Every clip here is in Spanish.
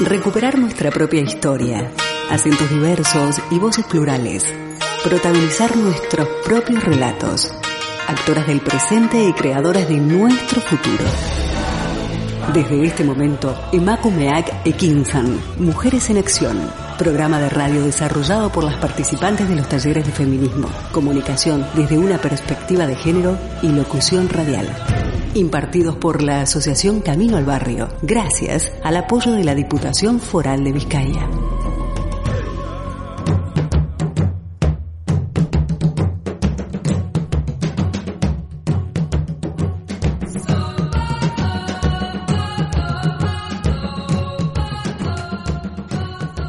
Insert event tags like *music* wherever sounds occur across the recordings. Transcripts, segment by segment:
Recuperar nuestra propia historia, acentos diversos y voces plurales. Protagonizar nuestros propios relatos. Actoras del presente y creadoras de nuestro futuro. Desde este momento, Emakumeak Ekinsan, Mujeres en Acción, programa de radio desarrollado por las participantes de los talleres de feminismo, comunicación desde una perspectiva de género y locución radial. Impartidos por la Asociación Camino al Barrio, gracias al apoyo de la Diputación Foral de Vizcaya.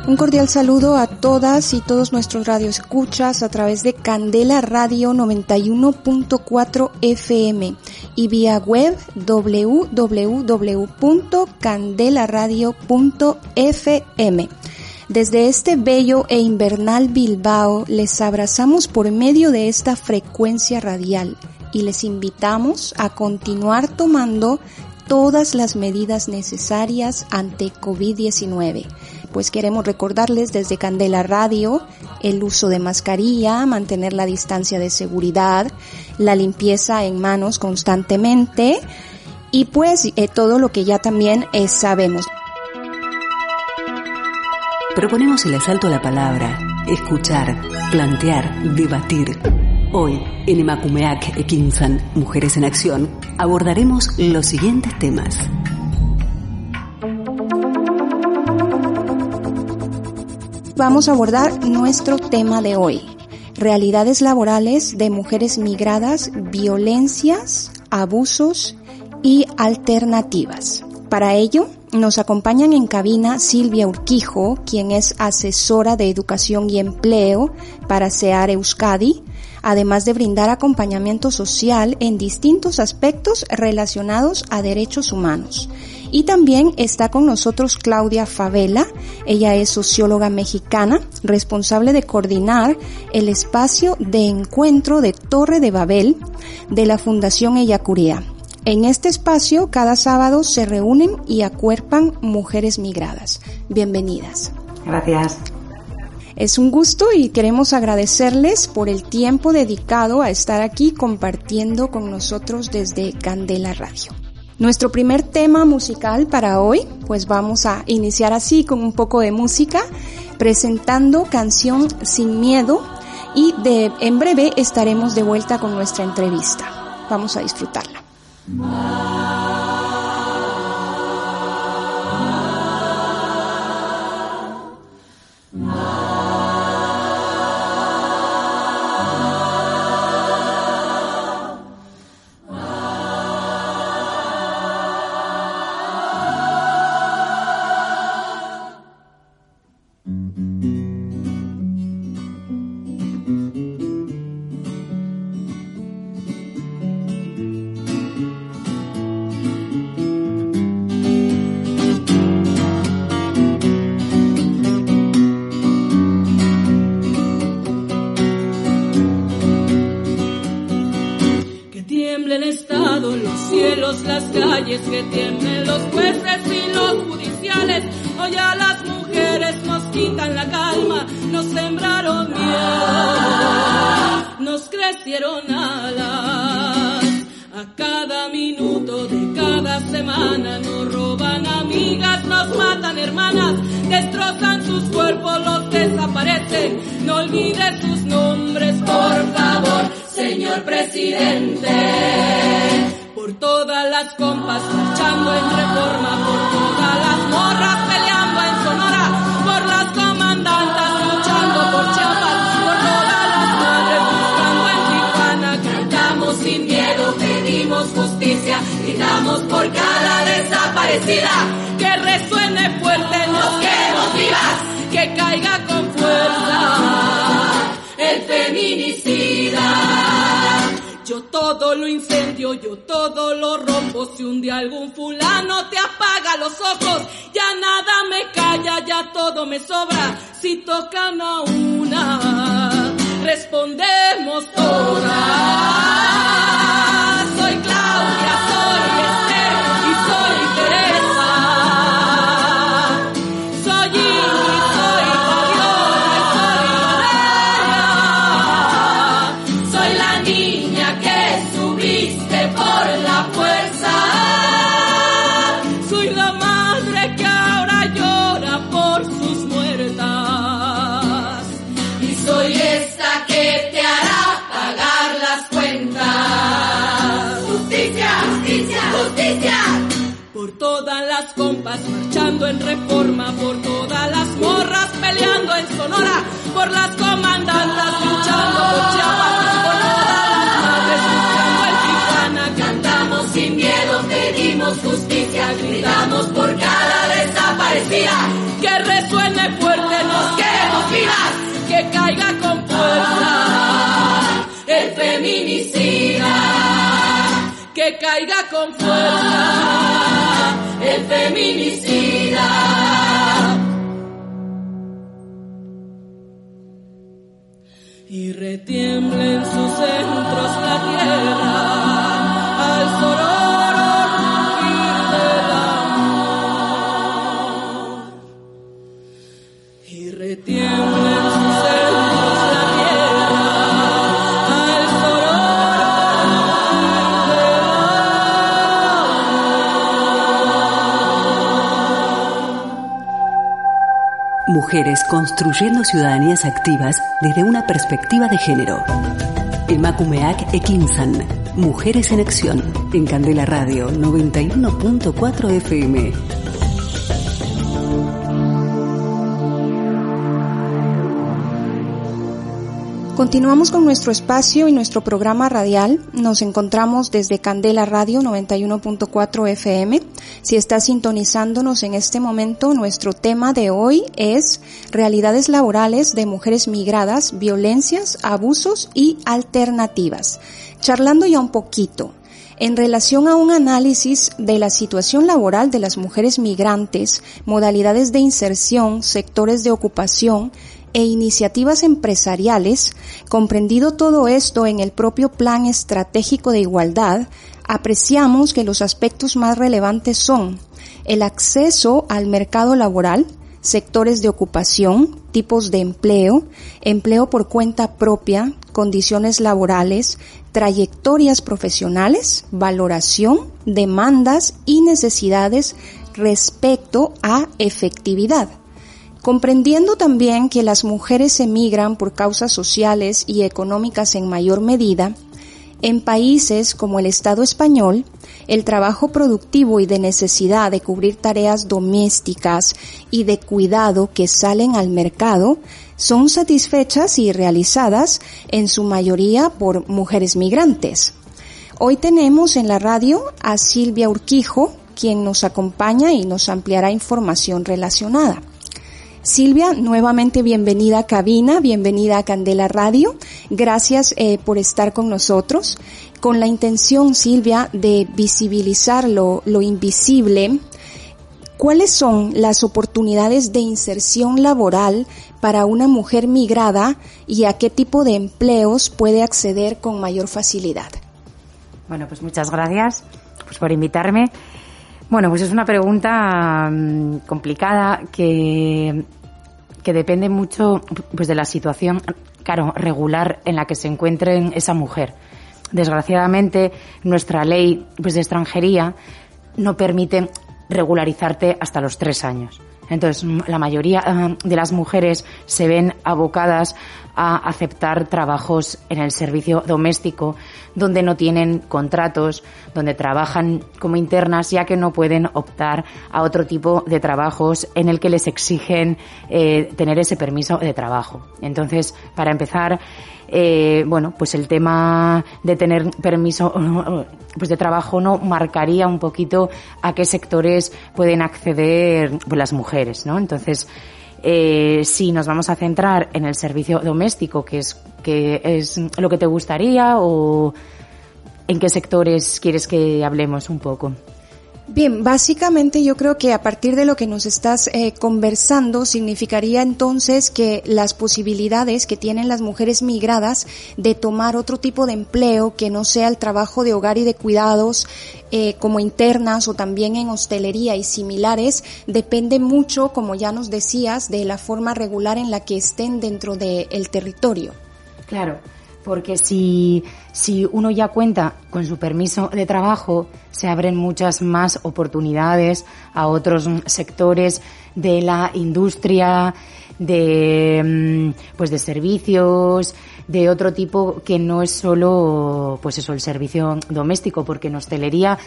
Un cordial saludo a todas y todos nuestros radioescuchas a través de Candela Radio 91.4 FM y vía web www.candelaradio.fm. Desde este bello e invernal Bilbao les abrazamos por medio de esta frecuencia radial y les invitamos a continuar tomando todas las medidas necesarias ante COVID-19 pues queremos recordarles desde Candela Radio el uso de mascarilla, mantener la distancia de seguridad, la limpieza en manos constantemente y pues eh, todo lo que ya también eh, sabemos. Proponemos el asalto a la palabra, escuchar, plantear, debatir. Hoy, en Emakumeak Ekinsan, Mujeres en Acción, abordaremos los siguientes temas. Vamos a abordar nuestro tema de hoy. Realidades laborales de mujeres migradas, violencias, abusos y alternativas. Para ello, nos acompañan en cabina Silvia Urquijo, quien es asesora de educación y empleo para SEAR Euskadi, además de brindar acompañamiento social en distintos aspectos relacionados a derechos humanos. Y también está con nosotros Claudia Favela, ella es socióloga mexicana, responsable de coordinar el espacio de encuentro de Torre de Babel de la Fundación Ellacuría. En este espacio, cada sábado se reúnen y acuerpan mujeres migradas. Bienvenidas. Gracias. Es un gusto y queremos agradecerles por el tiempo dedicado a estar aquí compartiendo con nosotros desde Candela Radio. Nuestro primer tema musical para hoy, pues vamos a iniciar así con un poco de música, presentando canción Sin Miedo y de, en breve estaremos de vuelta con nuestra entrevista. Vamos a disfrutarla. destrozan sus cuerpos, los desaparecen. No olvide sus nombres, por favor, señor presidente. Por todas las compas luchando en reforma, por todas las morras. por cada desaparecida. Que resuene fuerte en los que vivas, que caiga con fuerza el feminicida. Yo todo lo incendio, yo todo lo rompo. Si un día algún fulano te apaga los ojos, ya nada me calla, ya todo me sobra. Si tocan a una, respondemos todas. En reforma, por todas las morras peleando en Sonora, por las comandantas luchando por Chiapas, por todas en Tijuana, Cantamos sin miedo, pedimos justicia, gritamos por cada desaparecida. que resuene fuerte, nos Queremos vivas, que caiga con fuerza, el feminicida, que caiga con fuerza. el feminicida. Y retiemble en sus centros la tierra Mujeres construyendo ciudadanías activas desde una perspectiva de género. Emakumeak Ekinsan. Mujeres en Acción. En Candela Radio 91.4 FM. Continuamos con nuestro espacio y nuestro programa radial. Nos encontramos desde Candela Radio 91.4 FM. Si estás sintonizándonos en este momento, nuestro tema de hoy es realidades laborales de mujeres migradas, violencias, abusos y alternativas. Charlando ya un poquito en relación a un análisis de la situación laboral de las mujeres migrantes, modalidades de inserción, sectores de ocupación, e iniciativas empresariales, comprendido todo esto en el propio Plan Estratégico de Igualdad, apreciamos que los aspectos más relevantes son el acceso al mercado laboral, sectores de ocupación, tipos de empleo, empleo por cuenta propia, condiciones laborales, trayectorias profesionales, valoración, demandas y necesidades respecto a efectividad comprendiendo también que las mujeres emigran por causas sociales y económicas en mayor medida, en países como el Estado español, el trabajo productivo y de necesidad de cubrir tareas domésticas y de cuidado que salen al mercado son satisfechas y realizadas en su mayoría por mujeres migrantes. Hoy tenemos en la radio a Silvia Urquijo, quien nos acompaña y nos ampliará información relacionada. Silvia, nuevamente bienvenida a Cabina, bienvenida a Candela Radio. Gracias eh, por estar con nosotros. Con la intención, Silvia, de visibilizar lo, lo invisible, ¿cuáles son las oportunidades de inserción laboral para una mujer migrada y a qué tipo de empleos puede acceder con mayor facilidad? Bueno, pues muchas gracias pues, por invitarme. Bueno, pues es una pregunta mmm, complicada que, que depende mucho pues de la situación, claro, regular en la que se encuentre esa mujer. Desgraciadamente, nuestra ley pues de extranjería no permite regularizarte hasta los tres años. Entonces, la mayoría uh, de las mujeres se ven abocadas a aceptar trabajos en el servicio doméstico donde no tienen contratos, donde trabajan como internas ya que no pueden optar a otro tipo de trabajos en el que les exigen eh, tener ese permiso de trabajo. Entonces, para empezar, eh, bueno, pues el tema de tener permiso *laughs* pues de trabajo no marcaría un poquito a qué sectores pueden acceder pues, las mujeres, ¿no? Entonces, eh, si nos vamos a centrar en el servicio doméstico, que es, que es lo que te gustaría, o en qué sectores quieres que hablemos un poco. Bien, básicamente yo creo que a partir de lo que nos estás eh, conversando significaría entonces que las posibilidades que tienen las mujeres migradas de tomar otro tipo de empleo que no sea el trabajo de hogar y de cuidados eh, como internas o también en hostelería y similares depende mucho, como ya nos decías, de la forma regular en la que estén dentro del territorio. Claro. Porque si, si uno ya cuenta con su permiso de trabajo, se abren muchas más oportunidades a otros sectores de la industria, de, mm, pues de servicios, de otro tipo que no es solo, pues eso, el servicio doméstico, porque en hostelería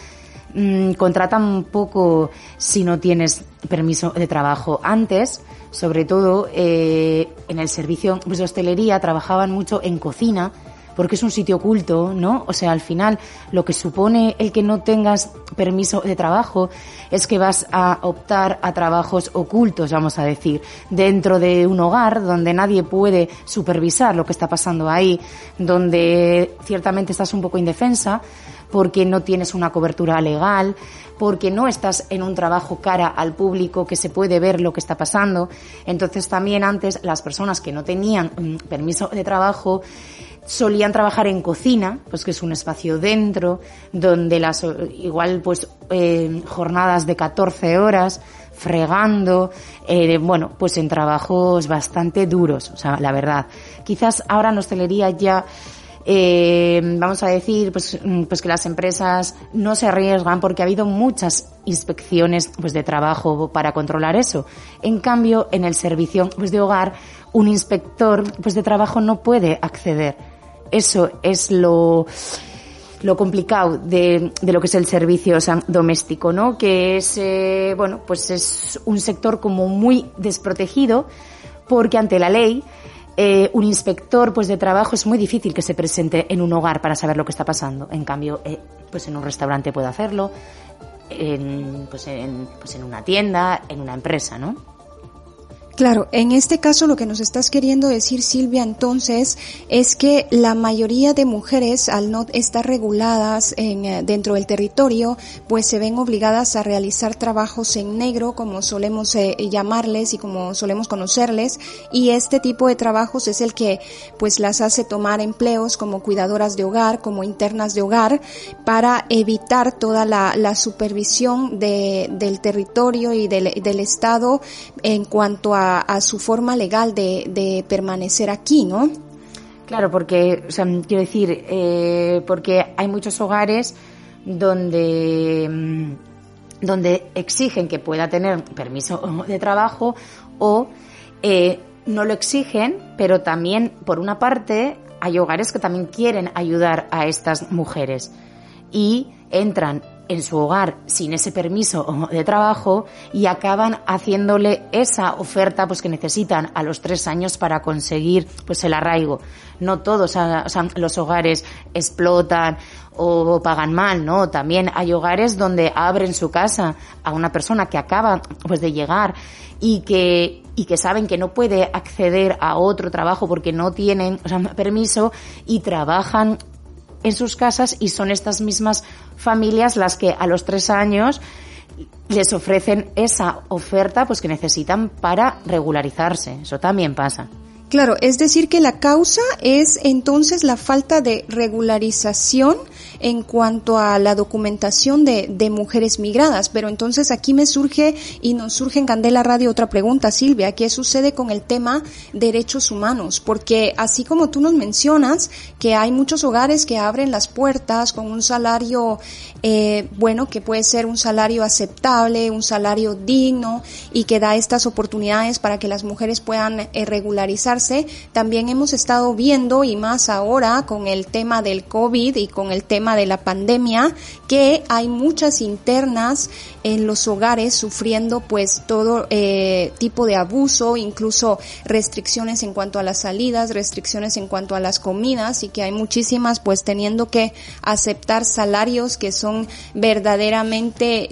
mmm, contratan poco si no tienes permiso de trabajo. Antes, sobre todo, eh, en el servicio pues, de hostelería trabajaban mucho en cocina, porque es un sitio oculto, ¿no? O sea, al final lo que supone el que no tengas permiso de trabajo es que vas a optar a trabajos ocultos, vamos a decir, dentro de un hogar donde nadie puede supervisar lo que está pasando ahí, donde ciertamente estás un poco indefensa porque no tienes una cobertura legal, porque no estás en un trabajo cara al público que se puede ver lo que está pasando. Entonces también antes las personas que no tenían mm, permiso de trabajo solían trabajar en cocina, pues que es un espacio dentro, donde las, igual pues eh, jornadas de 14 horas, fregando, eh, bueno, pues en trabajos bastante duros, o sea, la verdad. Quizás ahora en hostelería ya eh, vamos a decir pues, mm, pues que las empresas no se arriesgan porque ha habido muchas inspecciones pues de trabajo para controlar eso. En cambio, en el servicio pues de hogar, un inspector pues de trabajo no puede acceder eso es lo, lo complicado de, de, lo que es el servicio doméstico, ¿no? Que es, eh, bueno, pues es un sector como muy desprotegido porque ante la ley eh, un inspector pues de trabajo es muy difícil que se presente en un hogar para saber lo que está pasando. En cambio, eh, pues en un restaurante puede hacerlo, en, pues, en, pues en una tienda, en una empresa, ¿no? Claro, en este caso lo que nos estás queriendo decir Silvia entonces es que la mayoría de mujeres al no estar reguladas en, eh, dentro del territorio pues se ven obligadas a realizar trabajos en negro como solemos eh, llamarles y como solemos conocerles y este tipo de trabajos es el que pues las hace tomar empleos como cuidadoras de hogar, como internas de hogar para evitar toda la, la supervisión de, del territorio y del, del Estado en cuanto a a, su forma legal de, de, permanecer aquí, ¿no? Claro, porque, o sea, quiero decir, eh, porque hay muchos hogares donde, mm, donde exigen que pueda tener permiso de trabajo o eh, no lo exigen, pero también, por una parte, hay hogares que también quieren ayudar a estas mujeres y entran en su hogar sin ese permiso *laughs* de trabajo y acaban haciéndole esa oferta pues que necesitan a los tres años para conseguir pues el arraigo. No todos sea, los hogares explotan o pagan mal, ¿no? También hay hogares donde abren su casa a una persona que acaba pues de llegar y que y que saben que no puede acceder a otro trabajo porque no tienen permiso y trabajan en sus casas y son estas mismas familias las que a los tres años les ofrecen esa oferta pues que necesitan para regularizarse. Eso también pasa. Claro, es decir que la causa es entonces la falta de regularización en cuanto a la documentación de, de, mujeres migradas. Pero entonces aquí me surge y nos surge en Candela Radio otra pregunta, Silvia, ¿qué sucede con el tema derechos humanos? Porque así como tú nos mencionas que hay muchos hogares que abren las puertas con un salario, eh, bueno, que puede ser un salario aceptable, un salario digno y que da estas oportunidades para que las mujeres puedan eh, regularizarse, también hemos estado viendo y más ahora con el tema del COVID y con el tema de la pandemia, que hay muchas internas en los hogares sufriendo pues todo eh, tipo de abuso, incluso restricciones en cuanto a las salidas, restricciones en cuanto a las comidas y que hay muchísimas pues teniendo que aceptar salarios que son verdaderamente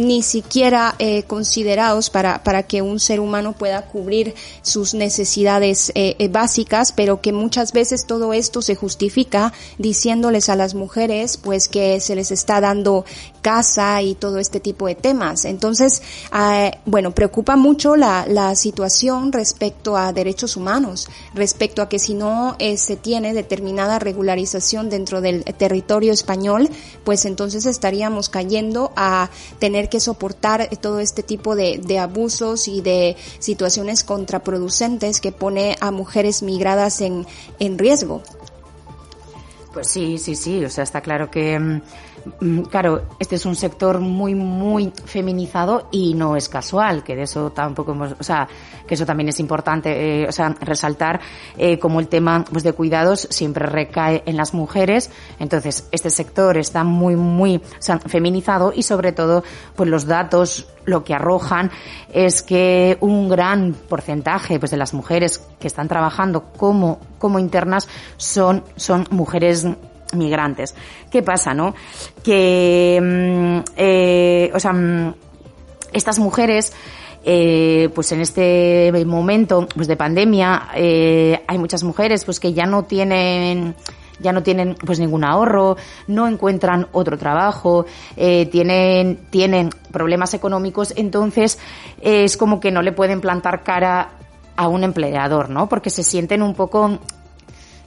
ni siquiera eh, considerados para, para que un ser humano pueda cubrir sus necesidades eh, eh, básicas, pero que muchas veces todo esto se justifica diciéndoles a las mujeres pues que se les está dando casa y todo este tipo de temas. Entonces, eh, bueno, preocupa mucho la, la situación respecto a derechos humanos, respecto a que si no eh, se tiene determinada regularización dentro del territorio español, pues entonces estaríamos cayendo a tener que soportar todo este tipo de, de abusos y de situaciones contraproducentes que pone a mujeres migradas en, en riesgo. Pues sí, sí, sí. O sea, está claro que, mm, claro, este es un sector muy, muy feminizado y no es casual, que de eso tampoco hemos, o sea, que eso también es importante, eh, o sea, resaltar eh, como el tema pues, de cuidados siempre recae en las mujeres. Entonces, este sector está muy, muy feminizado y sobre todo, pues los datos lo que arrojan es que un gran porcentaje pues, de las mujeres que están trabajando como, como internas son, son mujeres migrantes. ¿Qué pasa, no? Que, mm, eh, o sea, mm, estas mujeres eh, pues en este momento pues de pandemia eh, hay muchas mujeres pues que ya no tienen ya no tienen pues ningún ahorro, no encuentran otro trabajo, eh, tienen, tienen problemas económicos, entonces es como que no le pueden plantar cara a un empleador, ¿no? Porque se sienten un poco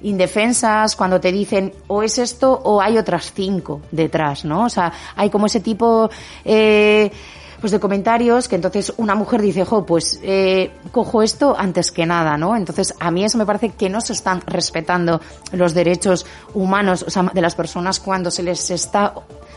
indefensas cuando te dicen o es esto o hay otras cinco detrás, ¿no? O sea, hay como ese tipo eh, pues de comentarios que entonces una mujer dice, jo, pues eh, cojo esto antes que nada, ¿no? Entonces a mí eso me parece que no se están respetando los derechos humanos o sea, de las personas cuando se les está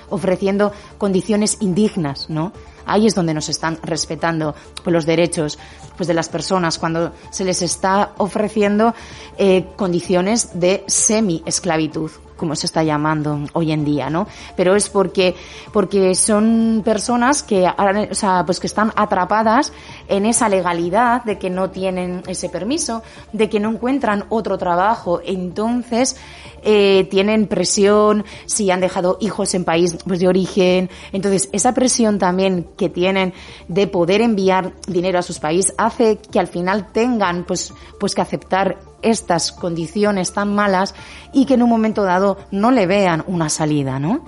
ofreciendo condiciones indignas, ¿no? Ahí es donde nos están respetando los derechos pues, de las personas, cuando se les está ofreciendo eh, condiciones de semi-esclavitud como se está llamando hoy en día, ¿no? Pero es porque, porque son personas que, o sea, pues que están atrapadas en esa legalidad de que no tienen ese permiso, de que no encuentran otro trabajo, entonces eh, tienen presión, si han dejado hijos en país pues, de origen, entonces esa presión también que tienen de poder enviar dinero a sus países hace que al final tengan pues, pues que aceptar estas condiciones tan malas y que en un momento dado no le vean una salida, ¿no?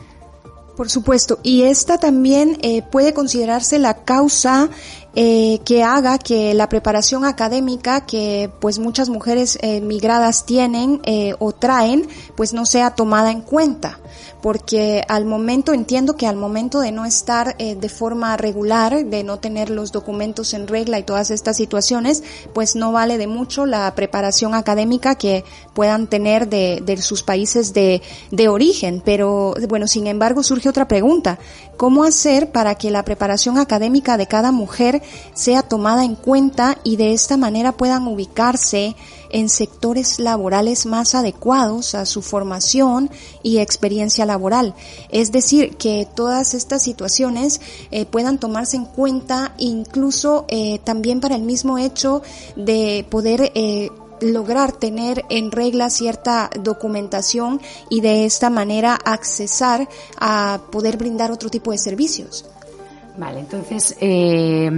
Por supuesto, y esta también eh, puede considerarse la causa eh, que haga que la preparación académica que pues muchas mujeres eh, migradas tienen eh, o traen pues no sea tomada en cuenta. Porque al momento entiendo que al momento de no estar eh, de forma regular de no tener los documentos en regla y todas estas situaciones pues no vale de mucho la preparación académica que puedan tener de, de sus países de, de origen. Pero bueno sin embargo surge otra pregunta cómo hacer para que la preparación académica de cada mujer sea tomada en cuenta y de esta manera puedan ubicarse en sectores laborales más adecuados a su formación y experiencia laboral. Es decir, que todas estas situaciones eh, puedan tomarse en cuenta incluso eh, también para el mismo hecho de poder eh, lograr tener en regla cierta documentación y de esta manera accesar a poder brindar otro tipo de servicios. Vale, entonces, eh,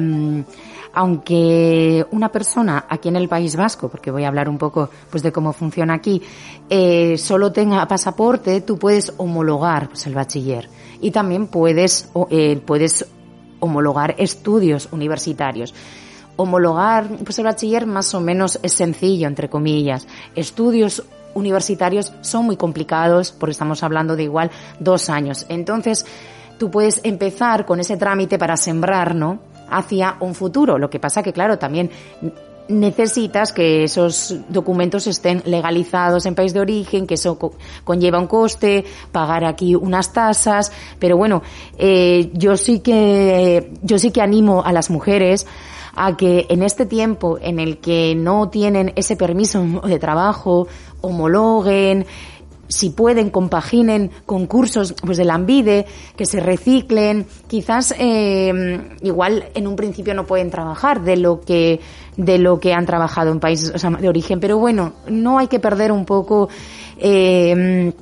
aunque una persona aquí en el País Vasco, porque voy a hablar un poco pues de cómo funciona aquí, eh, solo tenga pasaporte, tú puedes homologar pues, el bachiller y también puedes eh, puedes homologar estudios universitarios. Homologar pues el bachiller más o menos es sencillo entre comillas. Estudios universitarios son muy complicados porque estamos hablando de igual dos años. Entonces tú puedes empezar con ese trámite para sembrar, ¿no? Hacia un futuro. Lo que pasa que, claro, también necesitas que esos documentos estén legalizados en país de origen, que eso conlleva un coste, pagar aquí unas tasas, pero bueno, eh, yo sí que yo sí que animo a las mujeres a que en este tiempo en el que no tienen ese permiso de trabajo homologuen si pueden, compaginen con cursos pues, de la Ambide, que se reciclen. Quizás eh, igual en un principio no pueden trabajar de lo que de lo que han trabajado en países de origen, pero bueno, no hay que perder un poco eh,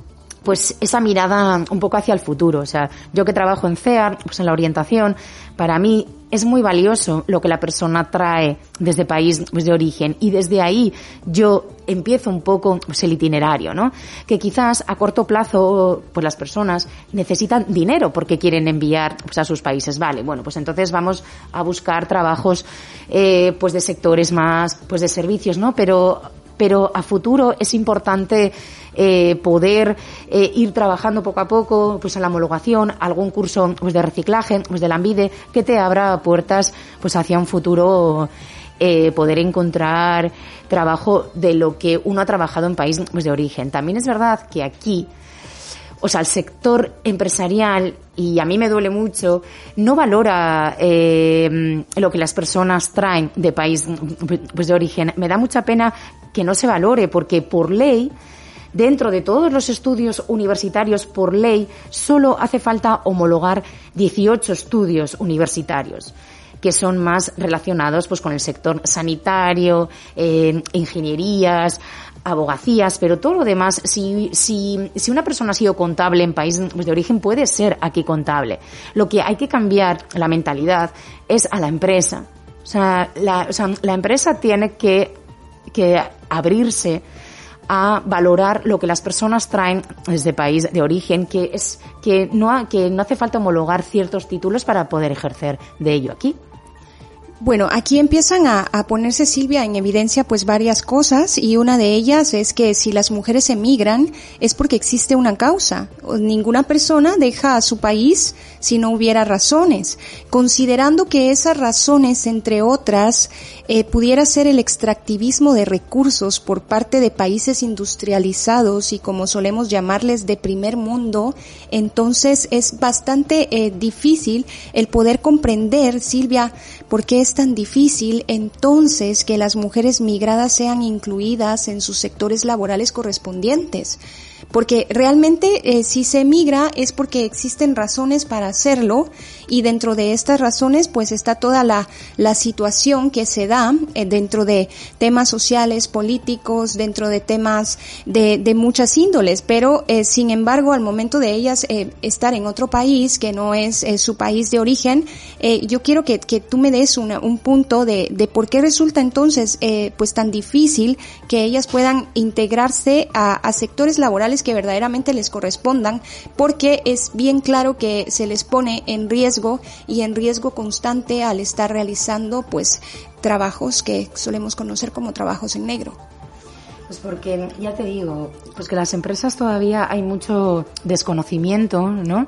pues esa mirada un poco hacia el futuro. O sea, yo que trabajo en CEAR, pues en la orientación, para mí es muy valioso lo que la persona trae desde país pues, de origen y desde ahí yo empiezo un poco pues, el itinerario, ¿no? Que quizás a corto plazo pues las personas necesitan dinero porque quieren enviar pues, a sus países, vale, bueno, pues entonces vamos a buscar trabajos eh, pues de sectores más pues de servicios, ¿no? Pero pero a futuro es importante eh, poder eh, ir trabajando poco a poco pues en la homologación, algún curso pues de reciclaje, pues de la Ambide, que te abra puertas pues hacia un futuro eh, poder encontrar trabajo de lo que uno ha trabajado en país pues, de origen. También es verdad que aquí, o sea, el sector empresarial, y a mí me duele mucho, no valora eh, lo que las personas traen de país pues, de origen. Me da mucha pena que no se valore, porque por ley, dentro de todos los estudios universitarios, por ley, solo hace falta homologar 18 estudios universitarios que son más relacionados pues con el sector sanitario, eh, ingenierías, abogacías, pero todo lo demás, si, si, si una persona ha sido contable en país de origen, puede ser aquí contable. Lo que hay que cambiar la mentalidad es a la empresa. O sea, la, o sea, la empresa tiene que, que abrirse a valorar lo que las personas traen desde país de origen, que es que no, que no hace falta homologar ciertos títulos para poder ejercer de ello aquí. Bueno, aquí empiezan a, ponerse, Silvia, en evidencia pues varias cosas y una de ellas es que si las mujeres emigran es porque existe una causa. Ninguna persona deja a su país si no hubiera razones. Considerando que esas razones, entre otras, eh, pudiera ser el extractivismo de recursos por parte de países industrializados y como solemos llamarles de primer mundo, entonces es bastante eh, difícil el poder comprender, Silvia, por qué es tan difícil entonces que las mujeres migradas sean incluidas en sus sectores laborales correspondientes? Porque realmente eh, si se emigra es porque existen razones para hacerlo y dentro de estas razones pues está toda la, la situación que se da eh, dentro de temas sociales, políticos, dentro de temas de, de muchas índoles, pero eh, sin embargo al momento de ellas eh, estar en otro país que no es su país de origen, yo quiero que, que tú me des una, un punto de, de por qué resulta entonces pues tan difícil que ellas puedan integrarse a, a sectores laborales que verdaderamente les correspondan, porque es bien claro que se les pone en riesgo y en riesgo constante al estar realizando pues trabajos que solemos conocer como trabajos en negro. Pues porque, ya te digo, pues que las empresas todavía hay mucho desconocimiento, ¿no?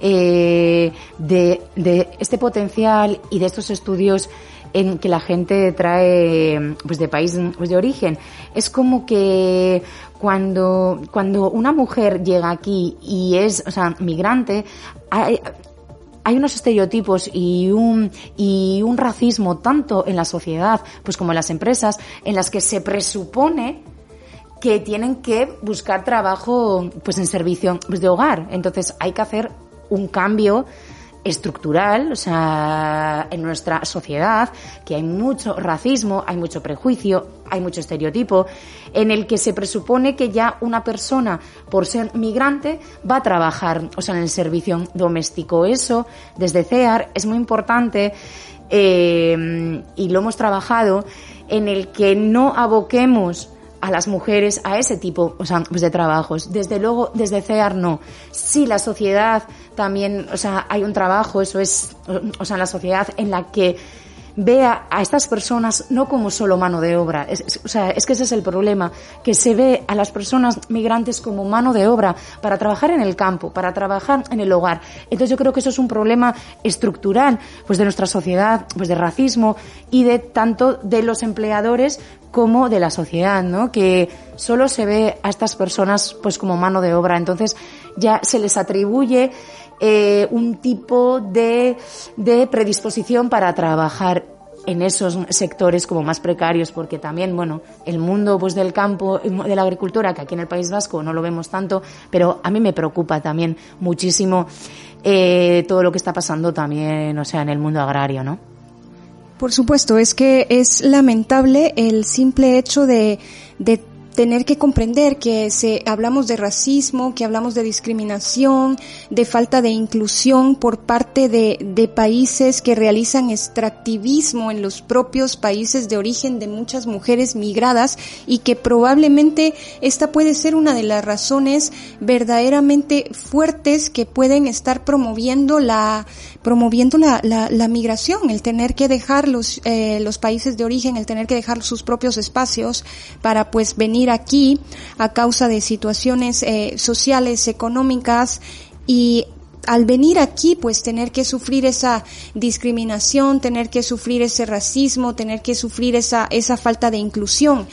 Eh, de, de este potencial y de estos estudios en que la gente trae pues de país pues de origen. Es como que cuando, cuando una mujer llega aquí y es, o sea, migrante, hay, hay unos estereotipos y un, y un racismo tanto en la sociedad, pues como en las empresas, en las que se presupone que tienen que buscar trabajo pues en servicio pues, de hogar. Entonces hay que hacer un cambio estructural, o sea, en nuestra sociedad, que hay mucho racismo, hay mucho prejuicio, hay mucho estereotipo, en el que se presupone que ya una persona, por ser migrante, va a trabajar, o sea, en el servicio doméstico. Eso, desde CEAR, es muy importante, eh, y lo hemos trabajado, en el que no aboquemos a las mujeres a ese tipo o sea, pues de trabajos. Desde luego, desde CEAR no. Sí, la sociedad también, o sea, hay un trabajo, eso es, o sea, la sociedad en la que vea a estas personas no como solo mano de obra. Es, o sea, es que ese es el problema, que se ve a las personas migrantes como mano de obra para trabajar en el campo, para trabajar en el hogar. Entonces yo creo que eso es un problema estructural, pues de nuestra sociedad, pues de racismo y de tanto de los empleadores como de la sociedad, ¿no? Que solo se ve a estas personas pues como mano de obra. Entonces ya se les atribuye eh, un tipo de, de predisposición para trabajar en esos sectores como más precarios, porque también, bueno, el mundo pues del campo, de la agricultura, que aquí en el País Vasco no lo vemos tanto, pero a mí me preocupa también muchísimo eh, todo lo que está pasando también, o sea, en el mundo agrario, ¿no? Por supuesto, es que es lamentable el simple hecho de, de tener que comprender que se, hablamos de racismo, que hablamos de discriminación, de falta de inclusión por parte de, de países que realizan extractivismo en los propios países de origen de muchas mujeres migradas y que probablemente esta puede ser una de las razones verdaderamente fuertes que pueden estar promoviendo la, promoviendo la, la, la migración, el tener que dejar los, eh, los países de origen, el tener que dejar sus propios espacios para pues venir aquí a causa de situaciones eh, sociales, económicas y al venir aquí, pues tener que sufrir esa discriminación, tener que sufrir ese racismo, tener que sufrir esa, esa falta de inclusión.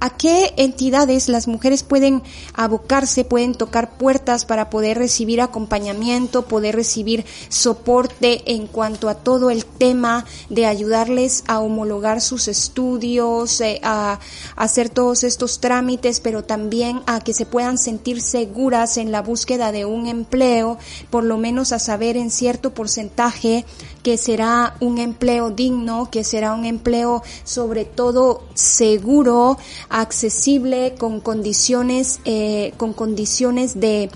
¿A qué entidades las mujeres pueden abocarse, pueden tocar puertas para poder recibir acompañamiento, poder recibir soporte en cuanto a todo el tema de ayudarles a homologar sus estudios, eh, a, hacer todos estos trámites, pero también a que se puedan sentir seguras en la búsqueda de un empleo, por lo menos a saber en cierto porcentaje que será un empleo digno, que será un empleo sobre todo seguro, accesible, con condiciones, eh, con condiciones de,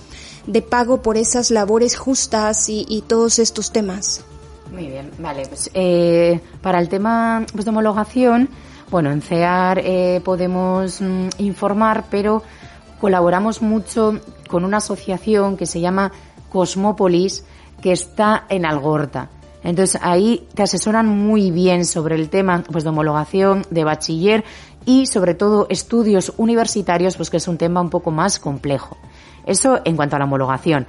de, pago por esas labores justas y, todos estos temas. Muy bien, vale. Pues, eh, para el tema pues, de homologación, bueno, en CEAR eh, podemos mm, informar, pero colaboramos mucho con una asociación que se llama Cosmópolis, que está en Algorta. Entonces ahí te asesoran muy bien sobre el tema pues de homologación, de bachiller y sobre todo estudios universitarios, pues que es un tema un poco más complejo. Eso en cuanto a la homologación.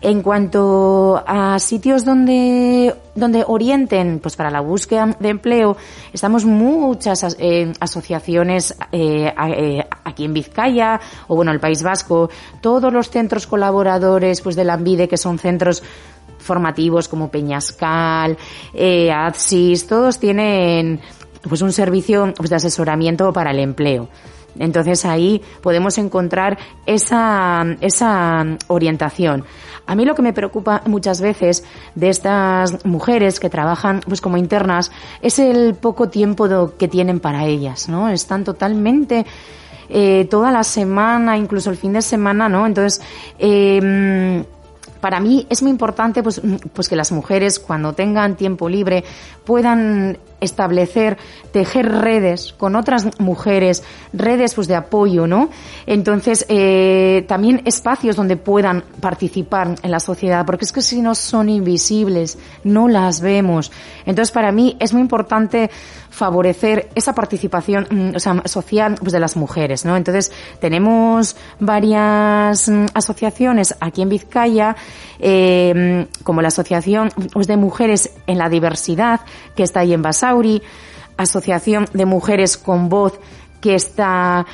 En cuanto a sitios donde, donde orienten, pues para la búsqueda de empleo, estamos muchas eh, asociaciones eh, eh, aquí en Vizcaya o bueno, el País Vasco, todos los centros colaboradores pues de la ANVIDE, que son centros formativos como Peñascal, eh, ADSIS, todos tienen pues un servicio pues, de asesoramiento para el empleo. Entonces ahí podemos encontrar esa, esa orientación. A mí lo que me preocupa muchas veces de estas mujeres que trabajan pues como internas es el poco tiempo que tienen para ellas, ¿no? Están totalmente eh, toda la semana, incluso el fin de semana, ¿no? Entonces, eh, para mí es muy importante pues, pues que las mujeres cuando tengan tiempo libre puedan establecer, tejer redes con otras mujeres, redes pues de apoyo, ¿no? Entonces, eh, también espacios donde puedan participar en la sociedad, porque es que si no son invisibles, no las vemos. Entonces, para mí es muy importante favorecer esa participación mm, o sea, social pues, de las mujeres, ¿no? Entonces, tenemos varias mm, asociaciones aquí en Vizcaya, eh, como la Asociación pues, de Mujeres en la Diversidad, que está ahí en Asociación de Mujeres con Voz que está,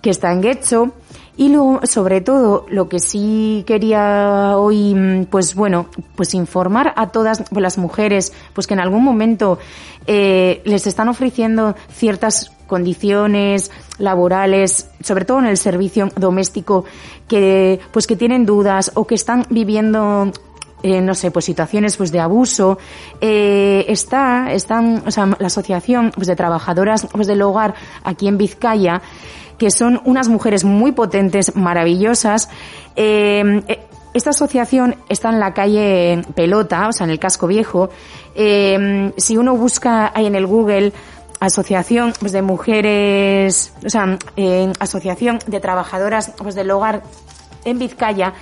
que está en Guecho. Y luego, sobre todo, lo que sí quería hoy, pues bueno, pues informar a todas las mujeres, pues que en algún momento eh, les están ofreciendo ciertas condiciones laborales, sobre todo en el servicio doméstico, que pues que tienen dudas o que están viviendo eh, no sé, pues situaciones pues de abuso, eh, está, están, o sea, la asociación pues de trabajadoras pues del hogar aquí en Vizcaya, que son unas mujeres muy potentes, maravillosas, eh, esta asociación está en la calle Pelota, o sea, en el casco viejo. Si uno busca ahí en el Google asociación pues, de mujeres, o sea, asociación de trabajadoras pues, del hogar en Vizcaya,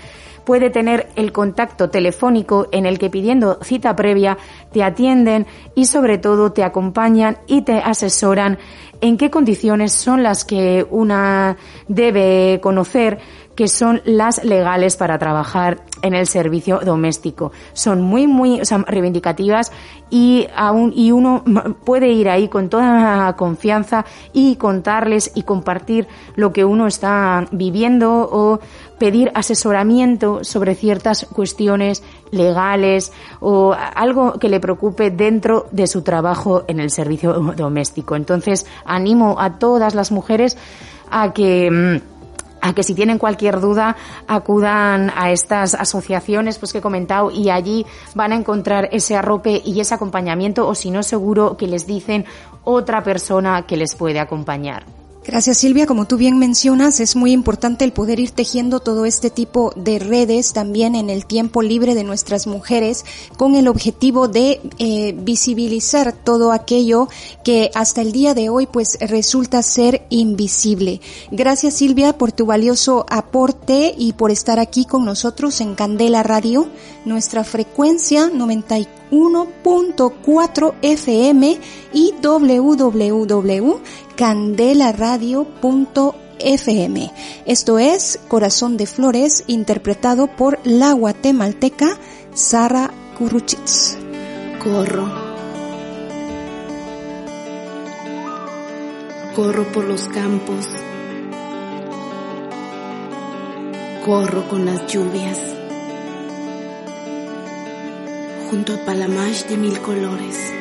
puede tener el contacto telefónico en el que pidiendo cita previa te atienden y sobre todo te acompañan y te asesoran en qué condiciones son las que una debe conocer que son las legales para trabajar en el servicio doméstico. Son muy, muy reivindicativas y, aún, y uno puede ir ahí con toda confianza y contarles y compartir lo que uno está viviendo o pedir asesoramiento sobre ciertas cuestiones legales o algo que le preocupe dentro de su trabajo en el servicio doméstico. Entonces, animo a todas las mujeres a que mm, a que si tienen cualquier duda acudan a estas asociaciones pues que he comentado y allí van a encontrar ese arrope y ese acompañamiento o si no seguro que les dicen otra persona que les puede acompañar. Gracias Silvia, como tú bien mencionas, es muy importante el poder ir tejiendo todo este tipo de redes también en el tiempo libre de nuestras mujeres con el objetivo de eh, visibilizar todo aquello que hasta el día de hoy pues resulta ser invisible. Gracias Silvia por tu valioso aporte y por estar aquí con nosotros en Candela Radio, nuestra frecuencia 94 1.4 FM y www.candelaradio.fm. Esto es Corazón de Flores, interpretado por la guatemalteca Sara Kuruchitz. Corro. Corro por los campos. Corro con las lluvias. Junto a palamash de mil colores.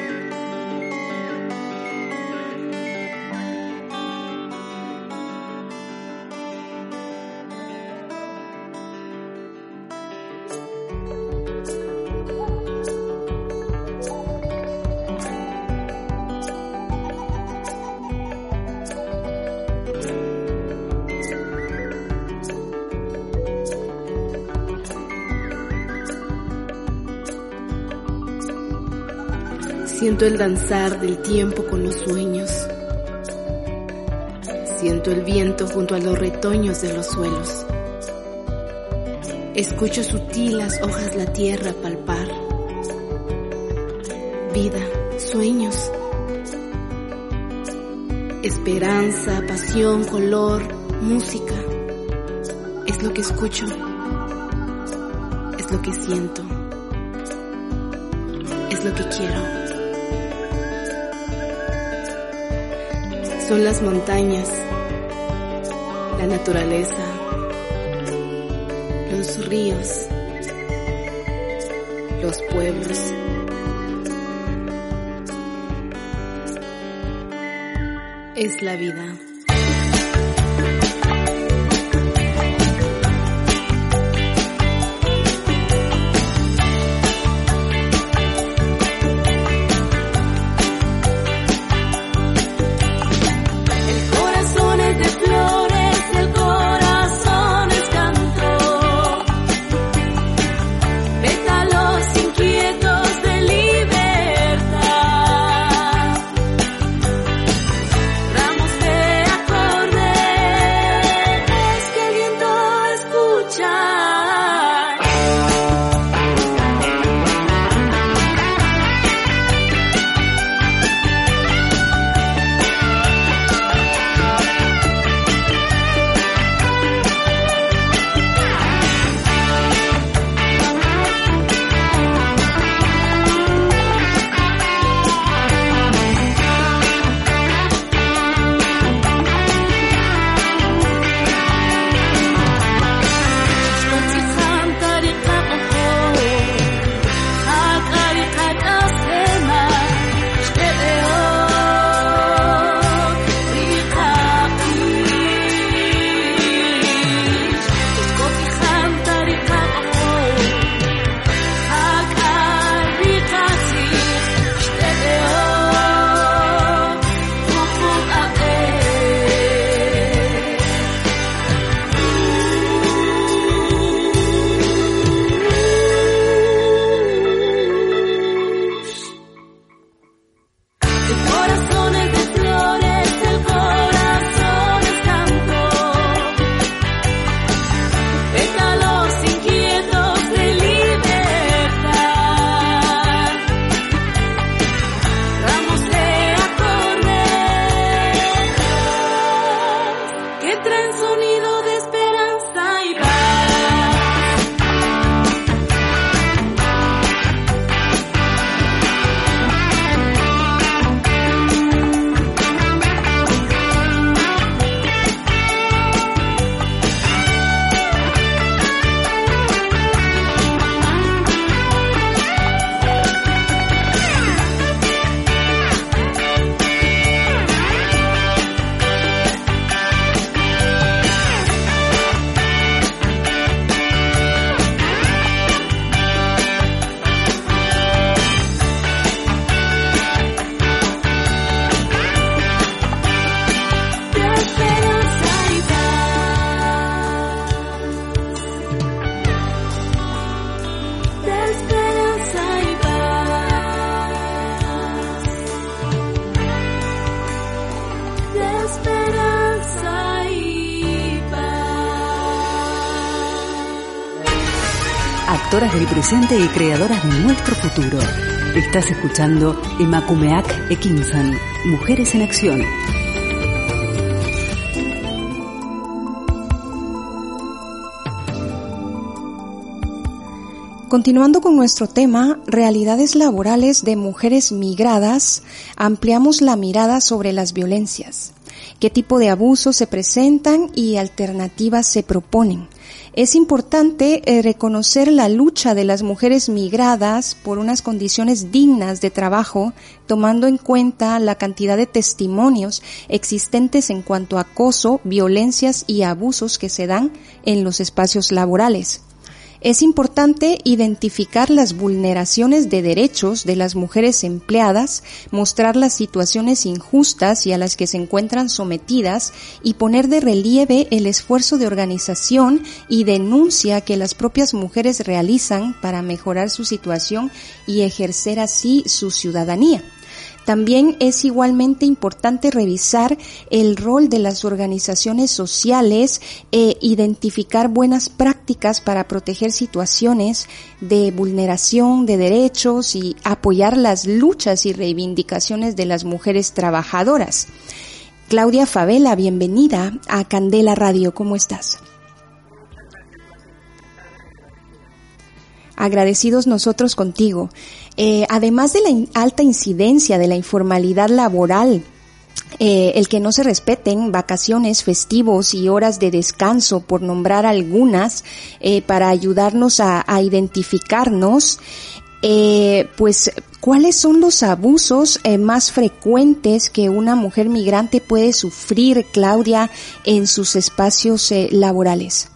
Siento el danzar del tiempo con los sueños. Siento el viento junto a los retoños de los suelos. Escucho sutilas hojas la tierra palpar. Vida, sueños. Esperanza, pasión, color, música. Es lo que escucho. Es lo que siento. Es lo que quiero. Son las montañas, la naturaleza, los ríos, los pueblos. Es la vida. Del presente y creadoras de nuestro futuro. Estás escuchando Emakumeak Ekinsan, Mujeres en Acción. Continuando con nuestro tema, realidades laborales de mujeres migradas, ampliamos la mirada sobre las violencias, qué tipo de abusos se presentan y alternativas se proponen. Es importante eh, reconocer la lucha de las mujeres migradas por unas condiciones dignas de trabajo, tomando en cuenta la cantidad de testimonios existentes en cuanto a acoso, violencias y abusos que se dan en los espacios laborales. Es importante identificar las vulneraciones de derechos de las mujeres empleadas, mostrar las situaciones injustas y a las que se encuentran sometidas y poner de relieve el esfuerzo de organización y denuncia que las propias mujeres realizan para mejorar su situación y ejercer así su ciudadanía. También es igualmente importante revisar el rol de las organizaciones sociales e identificar buenas prácticas para proteger situaciones de vulneración de derechos y apoyar las luchas y reivindicaciones de las mujeres trabajadoras. Claudia Favela, bienvenida a Candela Radio. ¿Cómo estás? Agradecidos nosotros contigo. Eh, además de la alta incidencia de la informalidad laboral, eh, el que no se respeten vacaciones, festivos y horas de descanso, por nombrar algunas, eh, para ayudarnos a, identificarnos, pues, ¿cuáles son los abusos más frecuentes que una mujer migrante puede sufrir, Claudia, en sus espacios laborales?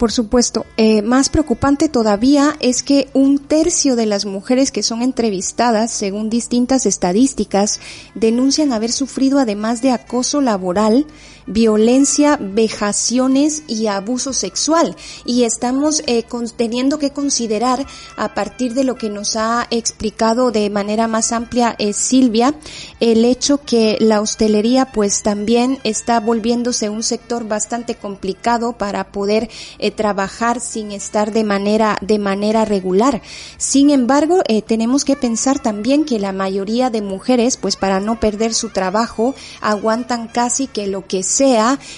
Por supuesto, eh, más preocupante todavía es que un tercio de las mujeres que son entrevistadas, según distintas estadísticas, denuncian haber sufrido además de acoso laboral, violencia, vejaciones y abuso sexual. Y estamos eh, teniendo que considerar, a partir de lo que nos ha explicado de manera más amplia eh, Silvia, el hecho que la hostelería pues también está volviéndose un sector bastante complicado para poder eh, trabajar sin estar de manera, de manera regular. Sin embargo, tenemos que pensar también que la mayoría de mujeres, pues para no perder su trabajo, aguantan casi que lo que sea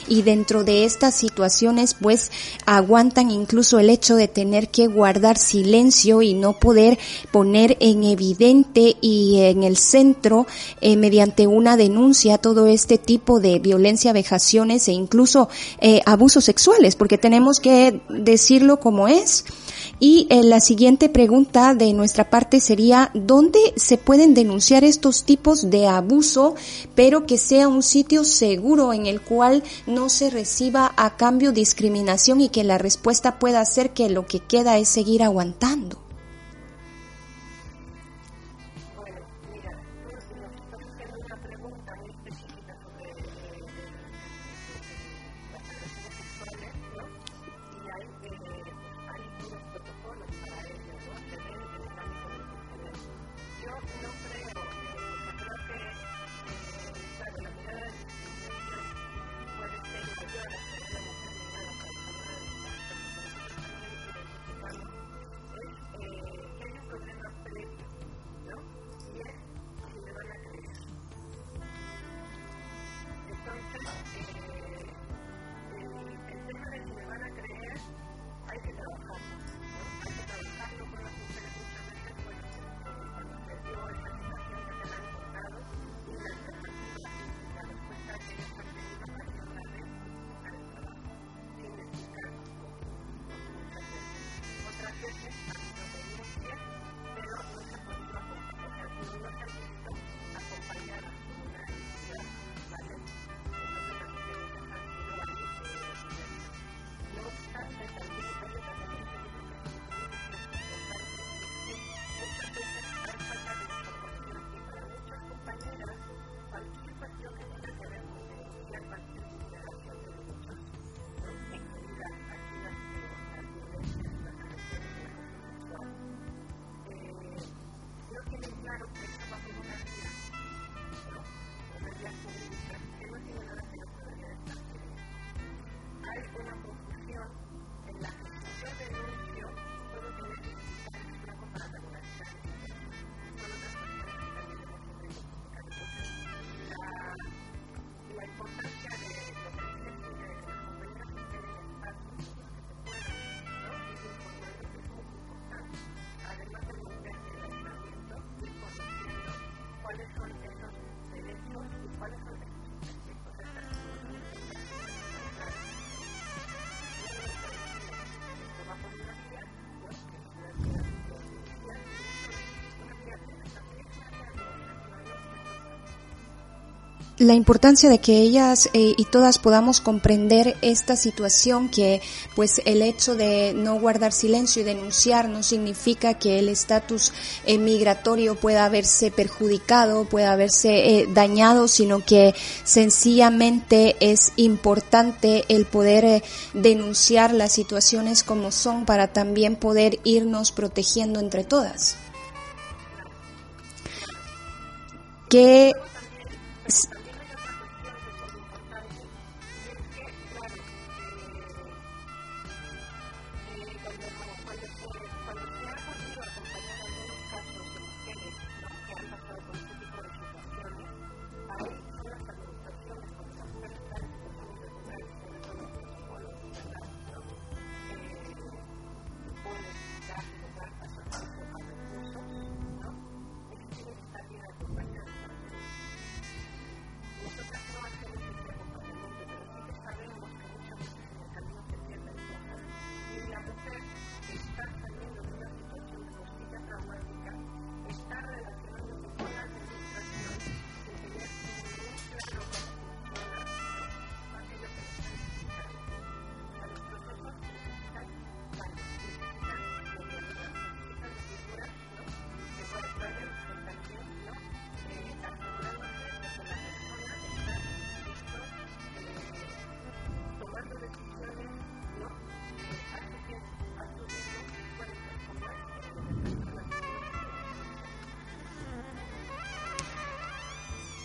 y dentro de estas situaciones pues aguantan incluso el hecho de tener que guardar silencio y no poder poner en evidente y en el centro eh, mediante una denuncia todo este tipo de violencia, vejaciones e incluso eh, abusos sexuales porque tenemos que decirlo como es Y eh, la siguiente pregunta de nuestra parte sería, ¿dónde se pueden denunciar estos tipos de abuso, pero que sea un sitio seguro en el cual no se reciba a cambio discriminación y que la respuesta pueda ser que lo que queda es seguir aguantando? La importancia de que ellas eh, y todas podamos comprender esta situación que pues el hecho de no guardar silencio y denunciar no significa que el estatus eh, migratorio pueda haberse perjudicado, pueda haberse eh, dañado, sino que sencillamente es importante el poder denunciar las situaciones como son para también poder irnos protegiendo entre todas.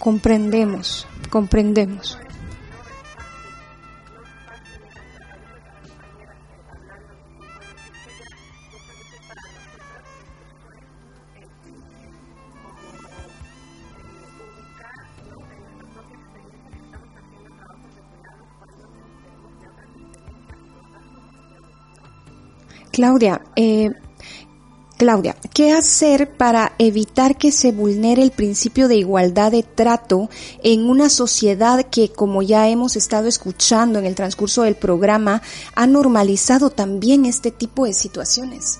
Comprendemos, comprendemos. Claudia, eh, Claudia, ¿qué hacer para evitar que se vulnere el principio de igualdad de trato en una sociedad que, como ya hemos estado escuchando en el transcurso del programa, ha normalizado también este tipo de situaciones?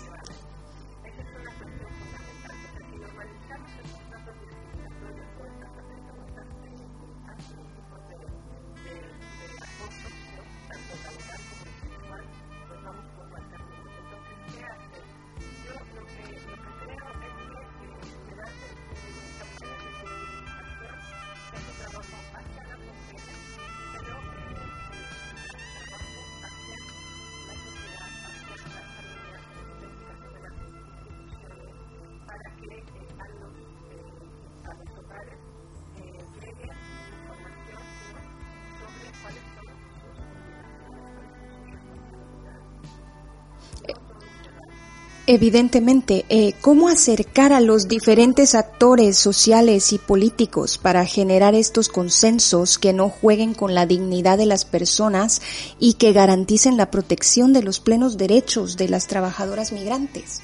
Evidentemente, eh, ¿cómo acercar a los diferentes actores sociales y políticos para generar estos consensos que no jueguen con la dignidad de las personas y que garanticen la protección de los plenos derechos de las trabajadoras migrantes?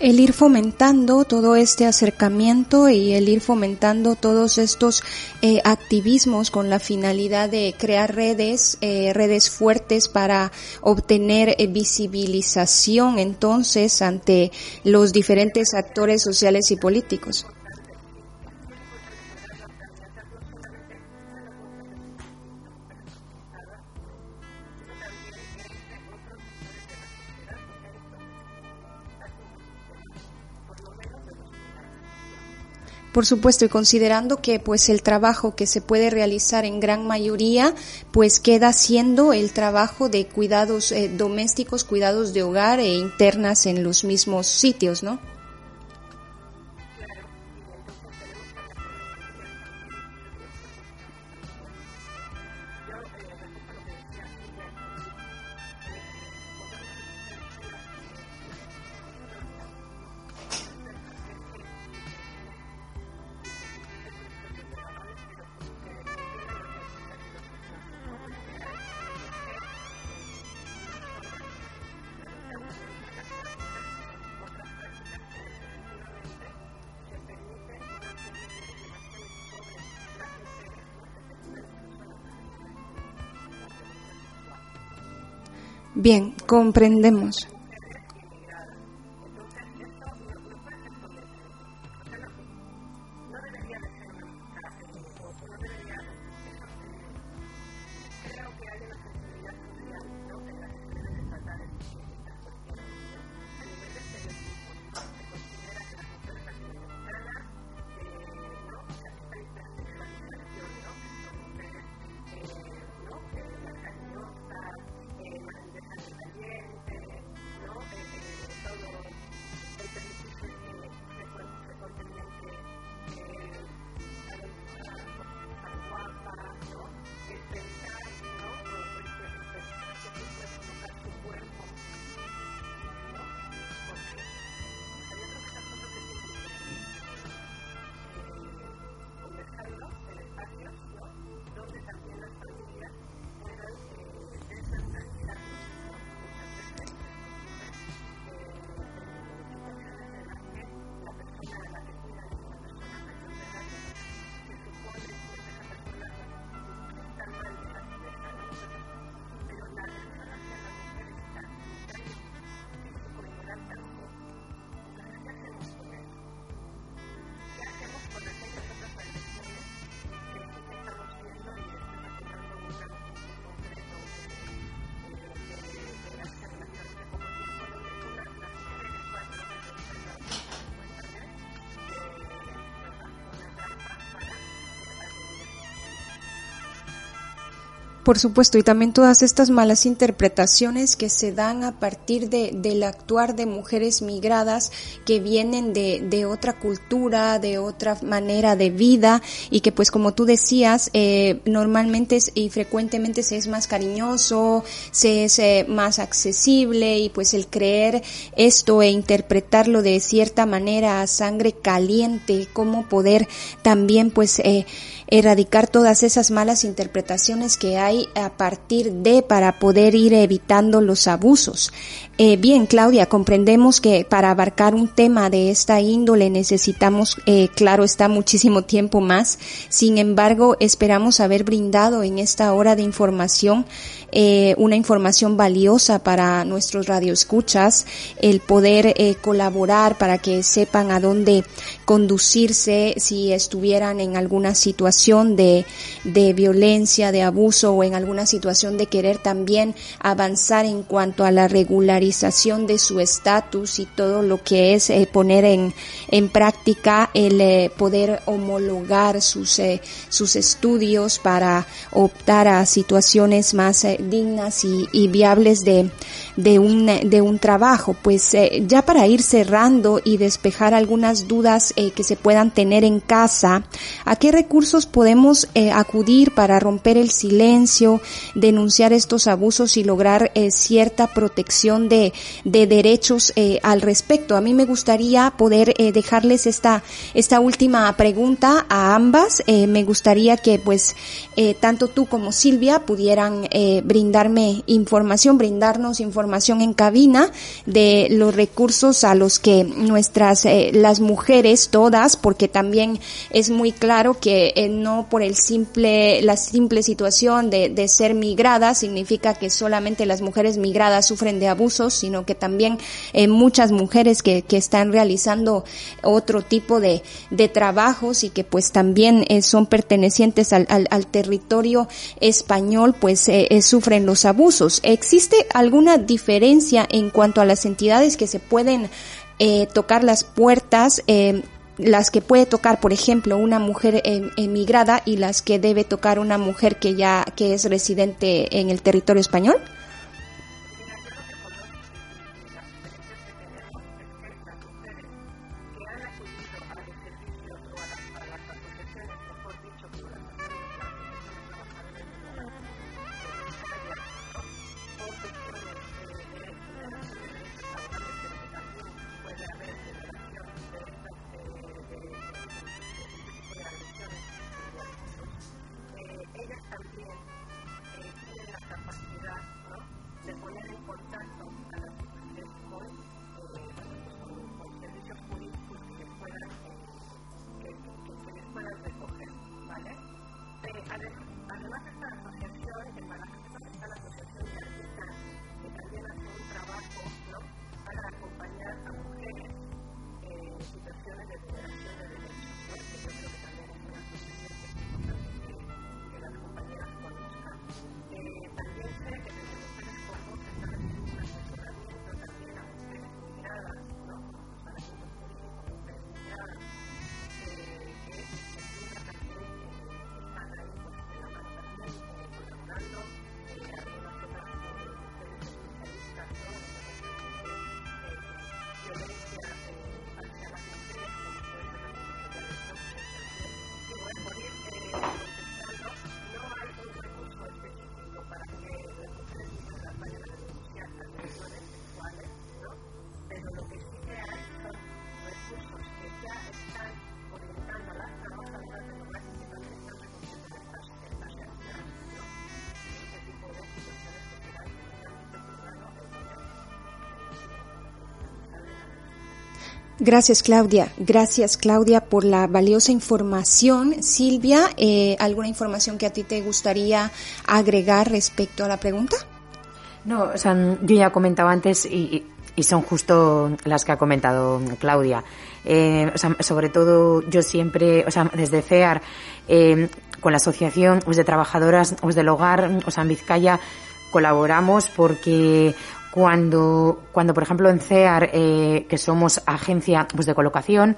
El ir fomentando todo este acercamiento y el ir fomentando todos estos eh, activismos con la finalidad de crear redes, eh, redes fuertes para obtener eh, visibilización entonces ante los diferentes actores sociales y políticos. Por supuesto, y considerando que pues el trabajo que se puede realizar en gran mayoría pues queda siendo el trabajo de cuidados eh, domésticos, cuidados de hogar e internas en los mismos sitios, ¿no? Bien, comprendemos. Por supuesto, y también todas estas malas interpretaciones que se dan a partir de, del actuar de mujeres migradas que vienen de, de otra cultura, de otra manera de vida y que pues como tú decías, eh, normalmente y frecuentemente se es más cariñoso, se es eh, más accesible y pues el creer esto e interpretarlo de cierta manera a sangre caliente, cómo poder también pues eh, erradicar todas esas malas interpretaciones que hay a partir de para poder ir evitando los abusos. Eh, bien, Claudia, comprendemos que para abarcar un tema de esta índole necesitamos, eh, claro, está muchísimo tiempo más. Sin embargo, esperamos haber brindado en esta hora de información eh, una información valiosa para nuestros radioescuchas, el poder eh, colaborar para que sepan a dónde conducirse si estuvieran en alguna situación de, de violencia, de abuso o en alguna situación de querer también avanzar en cuanto a la regularización de su estatus y todo lo que es eh, poner en, en práctica el eh, poder homologar sus, eh, sus estudios para optar a situaciones más dignas y, y, viables de, de, un, de un trabajo. Pues ya para ir cerrando y despejar algunas dudas eh, que se puedan tener en casa, a qué recursos podemos eh, acudir para romper el silencio, denunciar estos abusos y lograr eh, cierta protección de, de derechos eh, al respecto. A mí me gustaría poder dejarles esta, esta última pregunta a ambas. me gustaría que pues tanto tú como Silvia pudieran brindarme información, brindarnos información en cabina de los recursos a los que nuestras, las mujeres todas, porque también es muy claro que eh, no por el simple, la simple situación de, de ser migrada significa que solamente las mujeres migradas sufren de abusos, sino que también eh, muchas mujeres que, que están realizando otro tipo de, de trabajos y que pues también eh, son pertenecientes al, al, al, territorio español, pues eh, eh, sufren los abusos. ¿Existe alguna diferencia en cuanto a las entidades que se pueden eh, tocar las puertas eh, las que puede tocar, por ejemplo, una mujer emigrada y las que debe tocar una mujer que ya que es residente en el territorio español? Gracias, Claudia. Gracias, Claudia, por la valiosa información. Silvia, eh, ¿alguna información que a ti te gustaría agregar respecto a la pregunta? No, o sea, yo ya comentaba antes y, y son justo las que ha comentado Claudia. Eh, o sea, sobre todo yo siempre, o sea, desde CEAR, eh, con la Asociación de Trabajadoras pues, del Hogar, o sea, en Vizcaya, colaboramos porque cuando, cuando por ejemplo en CEAR, eh, que somos agencia pues, de colocación,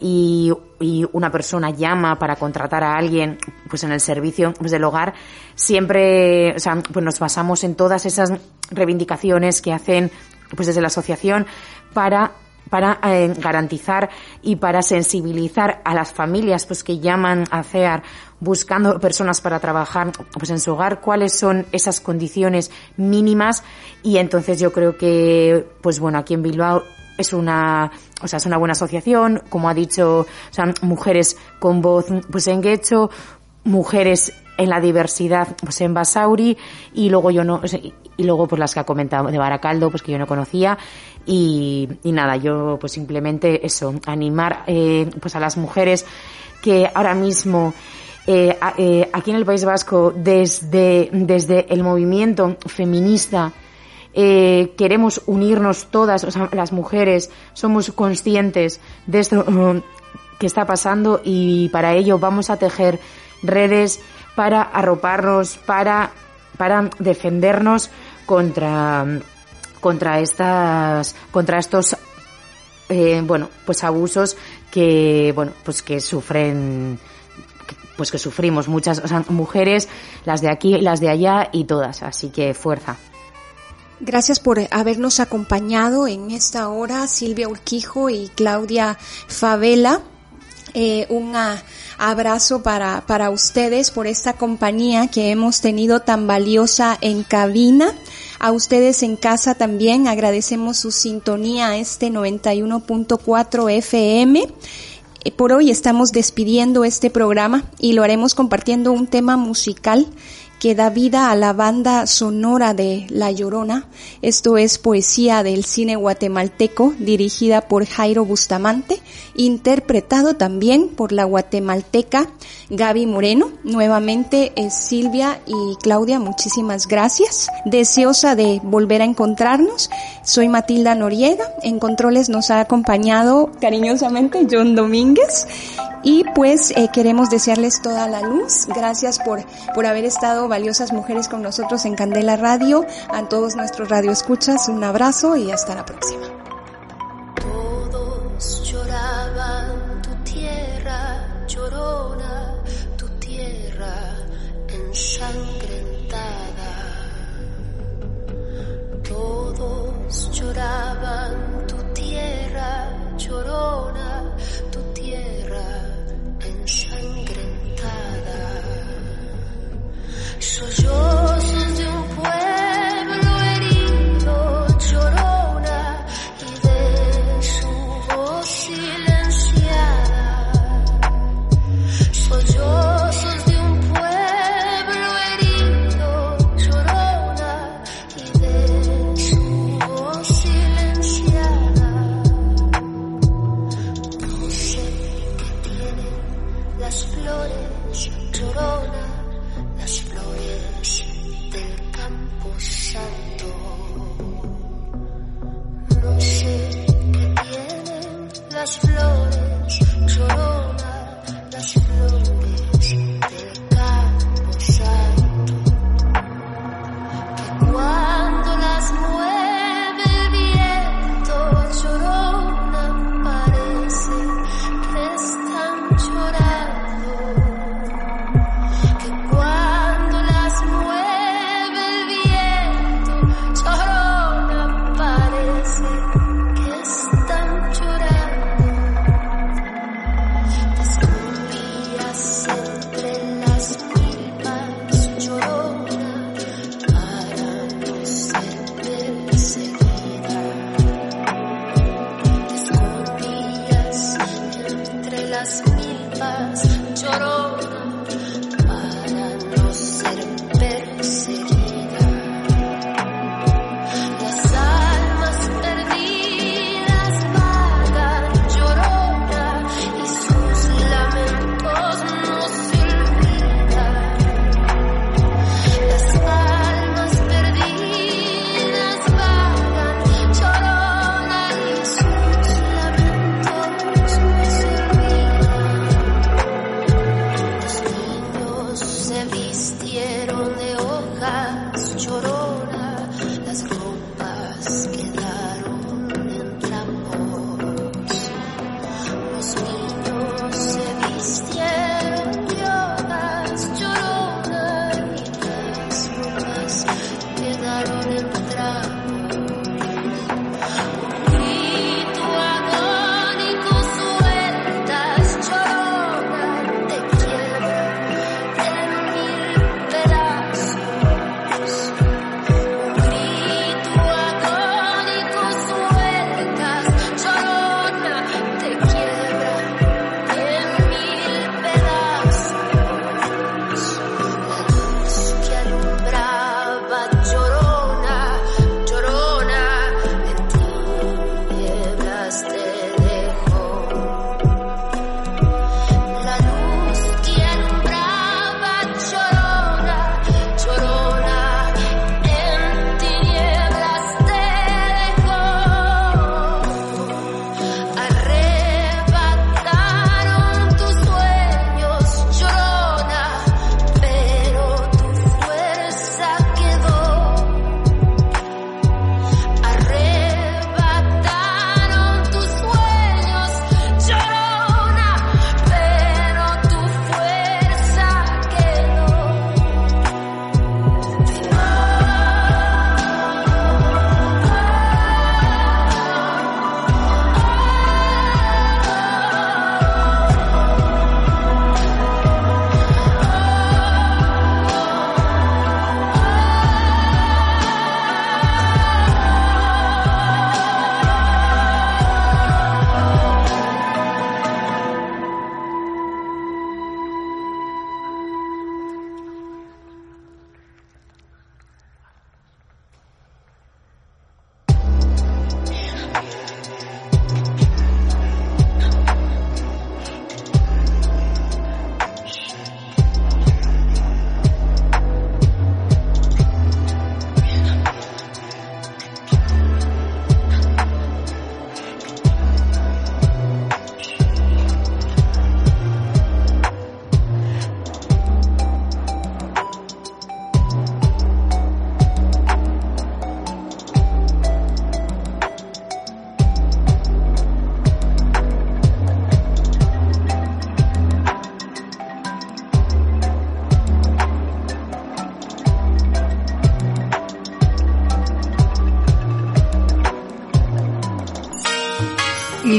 y, una persona llama para contratar a alguien pues en el servicio pues, del hogar, siempre o sea, pues nos basamos en todas esas reivindicaciones que hacen pues desde la asociación para para eh, garantizar y para sensibilizar a las familias pues que llaman a CEAR buscando personas para trabajar pues en su hogar cuáles son esas condiciones mínimas. Y entonces yo creo que pues bueno aquí en Bilbao es una o sea es una buena asociación. Como ha dicho o sea mujeres con voz pues en Guecho mujeres en la diversidad pues en Basauri. Y luego yo no y luego pues las que ha comentado de Baracaldo pues que yo no conocía. Y, nada yo pues simplemente eso animar eh, pues a las mujeres que ahora mismo eh, eh, aquí en el País Vasco desde desde el movimiento feminista queremos unirnos todas, o sea, las mujeres, somos conscientes de esto uh, que está pasando y para ello vamos a tejer redes para arroparnos, para, para defendernos contra, contra estas, contra estos, eh, bueno, pues abusos que, bueno, pues que sufren, pues que sufrimos muchas mujeres, las de aquí, las de allá y todas. Así que fuerza. Gracias por habernos acompañado en esta hora, Silvia Urquijo y Claudia Favela. Eh, un abrazo para, para ustedes por esta compañía que hemos tenido tan valiosa en cabina. A ustedes en casa también agradecemos su sintonía a este 91.4 FM. Eh, por hoy estamos despidiendo este programa y lo haremos compartiendo un tema musical que da vida a la banda sonora de La Llorona. Esto es poesía del cine guatemalteco dirigida por Jairo Bustamante, interpretado también por la guatemalteca Gaby Moreno. Nuevamente es Silvia y Claudia, muchísimas gracias. Deseosa de volver a encontrarnos, soy Matilda Noriega. En controles nos ha acompañado cariñosamente John Domínguez y pues eh, queremos desearles toda la luz. Gracias por, por haber estado valiosas mujeres con nosotros en Candela Radio. A todos nuestros radioescuchas, un abrazo y hasta la próxima. Todos lloraban tu tierra, llorona, tu tierra ensangrentada. Todos lloraban tu tierra, llorona, 说说。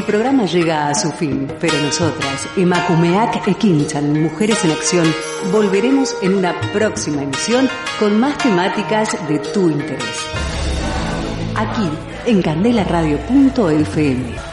Programa llega a su fin, pero nosotras, Emakumeak Ekinchan, Mujeres en Acción, volveremos en una próxima emisión con más temáticas de tu interés. Aquí, en candelaradio.fm.